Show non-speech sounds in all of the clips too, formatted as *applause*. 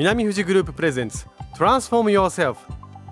南富士グループプレゼンツ Transform Yourself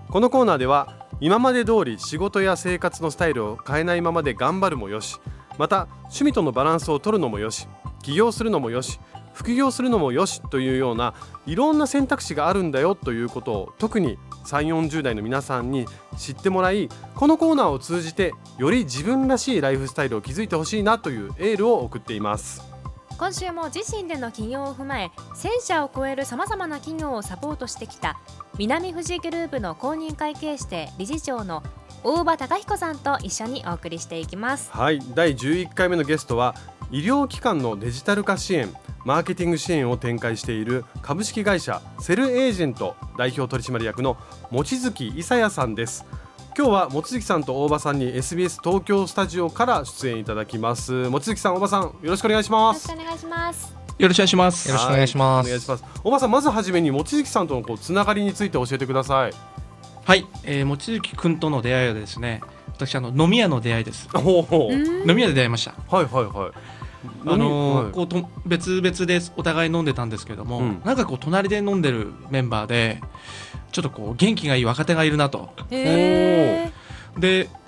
このコーナーでは今まで通り仕事や生活のスタイルを変えないままで頑張るもよしまた趣味とのバランスを取るのもよし起業するのもよし副業するのもよしというようないろんな選択肢があるんだよということを特に3 4 0代の皆さんに知ってもらいこのコーナーを通じてより自分らしいライフスタイルを築いてほしいなというエールを送っています。今週も自身での起業を踏まえ1000社を超えるさまざまな企業をサポートしてきた南富士グループの公認会計士で理事長の大場隆彦さんと一緒にお送りしていきます。はい第11回目のゲストは医療機関のデジタル化支援マーケティング支援を展開している株式会社セルエージェント代表取締役の望月伊佐也さんです。今日は望月さんと大場さんに SBS 東京スタジオから出演いただきます。望月さん大場さんよろしくお願いします。よろしくお願いします。よろしくお願いします。よろしくお願いします。お願いします。大場さんまずはじめに望月さんとのこうつながりについて教えてください。はい、えー、望月くんとの出会いはですね私あの飲み屋の出会いです。ほうほう。飲み屋で出会いました。はいはいはいあのーはい。こうと別々でお互い飲んでたんですけども、うん。なんかこう隣で飲んでるメンバーでちょっとこう元気がいい若手がいるなと。へで *laughs*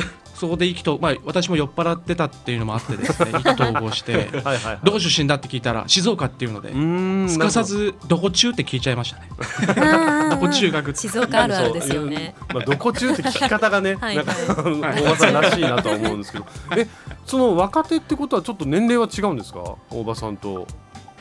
そこで意気と、まあ、私も酔っ払ってたっていうのもあってですね *laughs* 意気投合してはいはいはい。どこ出身だって聞いたら静岡っていうのでうーんすかさずどこ中って聞いちゃいましたね。ー。どこ中学。静岡あるあるですよね。まあ、どこ中って聞き方がね、はいなんか、は *laughs* い大場さんらしいなとは思うんですけど。え、その若手ってことは、ちょっと年齢は違うんですか、大場さんと。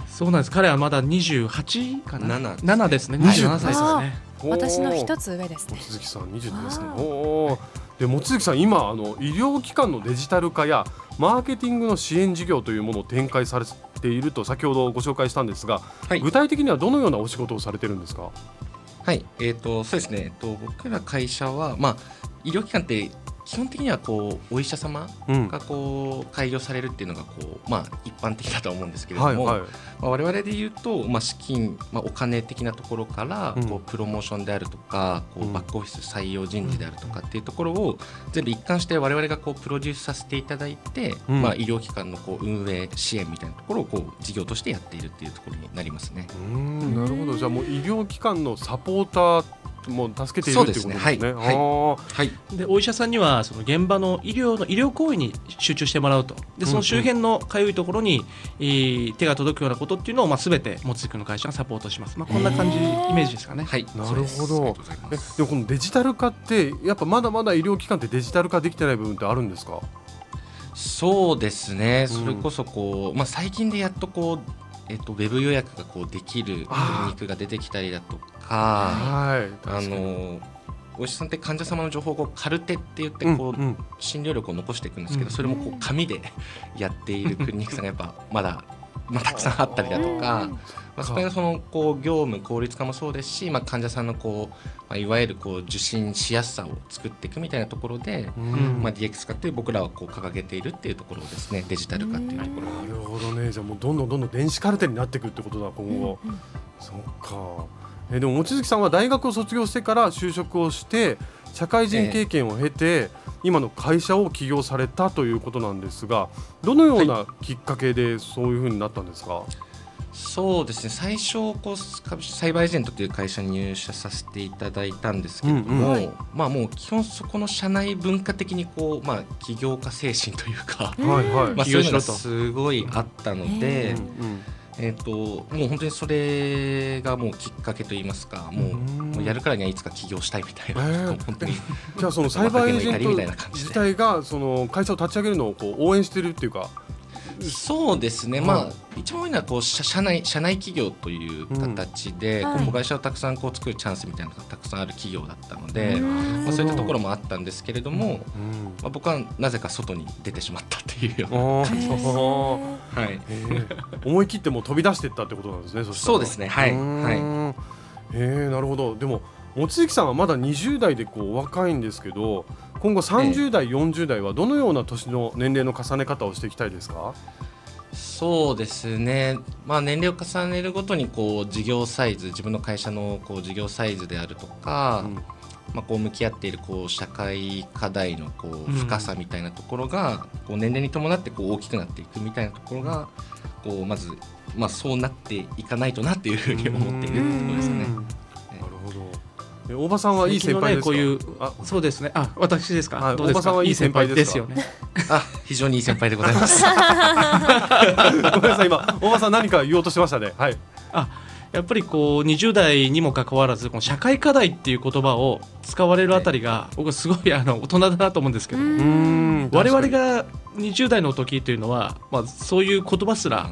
そうなんです。彼はまだ28かな？7 7ですね。はい27歳ですね。私の一つ。つ上ですね。望月さん、二十ですね。おー。で、望月さん、今、あの医療機関のデジタル化や。マーケティングの支援事業というものを展開されていると、先ほどご紹介したんですが。はい。具体的にはどのようなお仕事をされてるんですか？はい、えー、とそうですね、えっと、僕ら会社は、まあ、医療機関って基本的にはこうお医者様うん。がこう開業されるっていうのがこう、まあ、一般的だと思うんですけれども、はいはい。まあ、我々で言うと、まあ、資金、まあ、お金的なところから、うんこうプロモーションであるとかこうバックオフィス採用人事であるとかっていうところを全部一貫して我々がこうプロデュースさせていただいて、うんまあ、医療機関のこう運営支援みたいなところをこう事業としてやっているっていうところになりますね。うーん、なるほど、じゃあ、もう医療機関のサポーター。も助けているっていうことですね。はい。はい。でお医者さんにはその現場の医療の医療行為に集中してもらうと。でその周辺のかゆいところに、えー手が届くようなことっていうのを、まあ、全て望月の会社がサポートします、まあ、こんな感じイメージですかね。はい、なるほど。えす。でもこのデジタル化ってやっぱまだまだ医療機関ってデジタル化できてない部分ってあるんですか？そうですね、うんそれこそこう、まあ、最近でやっとこう、えっと、ウェブ予約がこうできるクリニックが出てきたりだとか、はい。あのお医者さんって患者様の情報をカルテって言ってこう、うんうん。診療力を残していくんですけど、うん。それもこう紙でやっているクリニックさんがやっぱまだ、まあ、たくさんあったりだとか、まあ、そこでそのこう業務効率化もそうですし、まあ、患者さんのこう、まあ、いわゆるこう受診しやすさを作っていくみたいなところで、うん。まあ、DX 化って僕らはこう掲げているっていうところですねデジタル化っていうところ。なるほどね。じゃあもうどんどんどんどん電子カルテになっていくってことだ今後、そっか。えでも望月さんは大学を卒業してから就職をして社会人経験を経て、今の会社を起業されたということなんですがどのようなきっかけでそういうふうになったんですか、そうですね。最初こうバーエージェントという会社に入社させていただいたんですけれども、うんうん。はい。まあもう基本そこの社内文化的にこうまあ起業家精神というか、うんはいはい、*laughs* まあそういうのがすごいあったのへで、えっ、ともう本当にそれがもうきっかけといいますか、もううんもうやるからにはいつか起業したいみたいな、本当に。じゃあそ *laughs* のサイバーエージェント自体がその会社を立ち上げるのをこう応援してるっていうか、そうですね、はいまあ一番多いのはこう社社内社内企業という形で、うん。こう子会社をたくさんこう作るチャンスみたいなのがたくさんある企業だったので、うん。まあ、そういったところもあったんですけれども、うん。まあ、僕はなぜか外に出てしまったっていうような、あー。はい、へー。思い切ってもう飛び出していったってことなんですね。そしたら。そうですね。はい。うはいへえなるほど。でも望月さんはまだ20代でこうお若いんですけど、今後30代、40代はどのような年の年齢の重ね方をしていきたいですか？そうですね、まあ、年齢を重ねるごとにこう事業サイズ自分の会社のこう事業サイズであるとか、うんまあ、こう向き合っているこう社会課題のこううん深さみたいなところがこう年齢に伴ってこう大きくなっていくみたいなところが、こうまず、まあ、そうなっていかないとなっていうふうに思っているところですよね。なるほど。え大場さんはいい先輩ねこういうあそうですね。あ私ですか、はい大場さんはいい先輩ですか？よね。あ非常にいい先輩でございます。*laughs* ごめんなさい今大場さん何か言おうとしてましたね。はい。あやっぱりこう20代にもかかわらずこの社会課題っていう言葉を使われるあたりが僕はすごいあの大人だなと思うんですけど、うーん我々が20代の時というのは、まあ、そういう言葉すら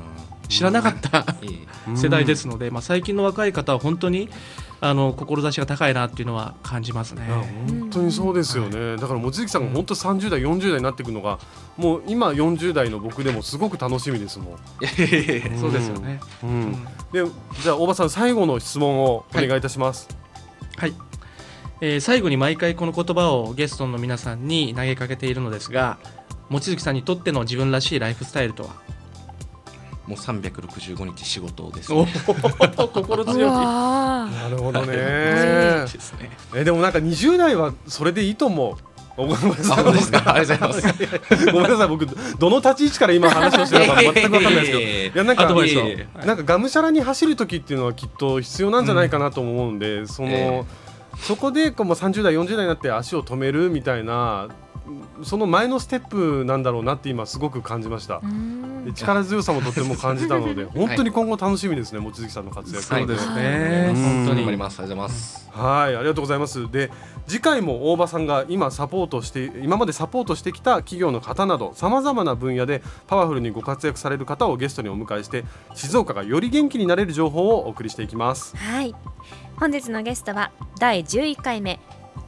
知らなかった *laughs* いい。に世代ですので、まあ、最近の若い方は本当にあの志が高いなっていうのは感じますね。本当にそうですよね、だから望月さんが本当30代40代になっていくのがもう今40代の僕でもすごく楽しみですもん、そうですよね。ううん。ん、でじゃあ大場さん最後の質問をお願いいたします、はい、えー最後に毎回この言葉をゲストの皆さんに投げかけているのですが望月さんにとっての自分らしいライフスタイルとは？もう365日仕事です、おね。う心強い。わなるほどね。ですねえでもなんか20代はそれでいいと思う。ごめん。なあさい本当ですか？ありがとうございます。ごめんなさい僕どの立ち位置から今話をしてるのか全く分かんないですけど。いやなんかなんかがむしゃらに走る時っていうのはきっと必要なんじゃないかなと思うんで、その、えそこでこうもう30代40代になって足を止めるみたいなその前のステップなんだろうなって今すごく感じました力強さもとても感じたので本当に今後楽しみですね望月さんの活躍。そうですはねい本当に頑張ります。ありがとうございます。はい、ありがとうございます。で、次回も大場さんが今サポートして今までサポートしてきた企業の方などさまざまな分野でパワフルにご活躍される方をゲストにお迎えして静岡がより元気になれる情報をお送りしていきます。はい本日のゲストは第11回目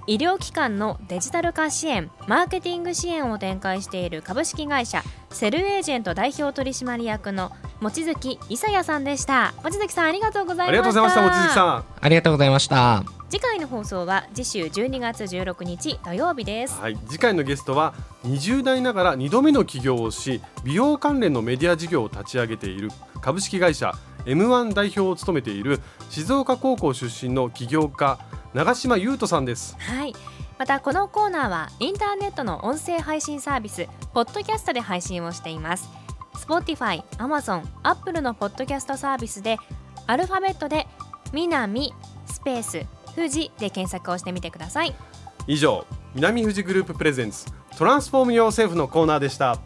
医療機関のデジタル化支援マーケティング支援を展開している株式会社セルエージェント代表取締役の望月伊佐也さんでした望月さんありがとうございましたありがとうございました、望月さん。ありがとうございました。次回の放送は次週12月16日土曜日ですはい、次回のゲストは20代ながら2度目の起業をし美容関連のメディア事業を立ち上げている株式会社 M1 代表を務めている静岡高校出身の起業家長島優斗さんです。はいまたこのコーナーはインターネットの音声配信サービスポッドキャストで配信をしています Spotify、Amazon、Apple のポッドキャストサービスでアルファベットで南スペース富士で検索をしてみてください以上南富士グループプレゼンツトランスフォームヨーセルフのコーナーでした。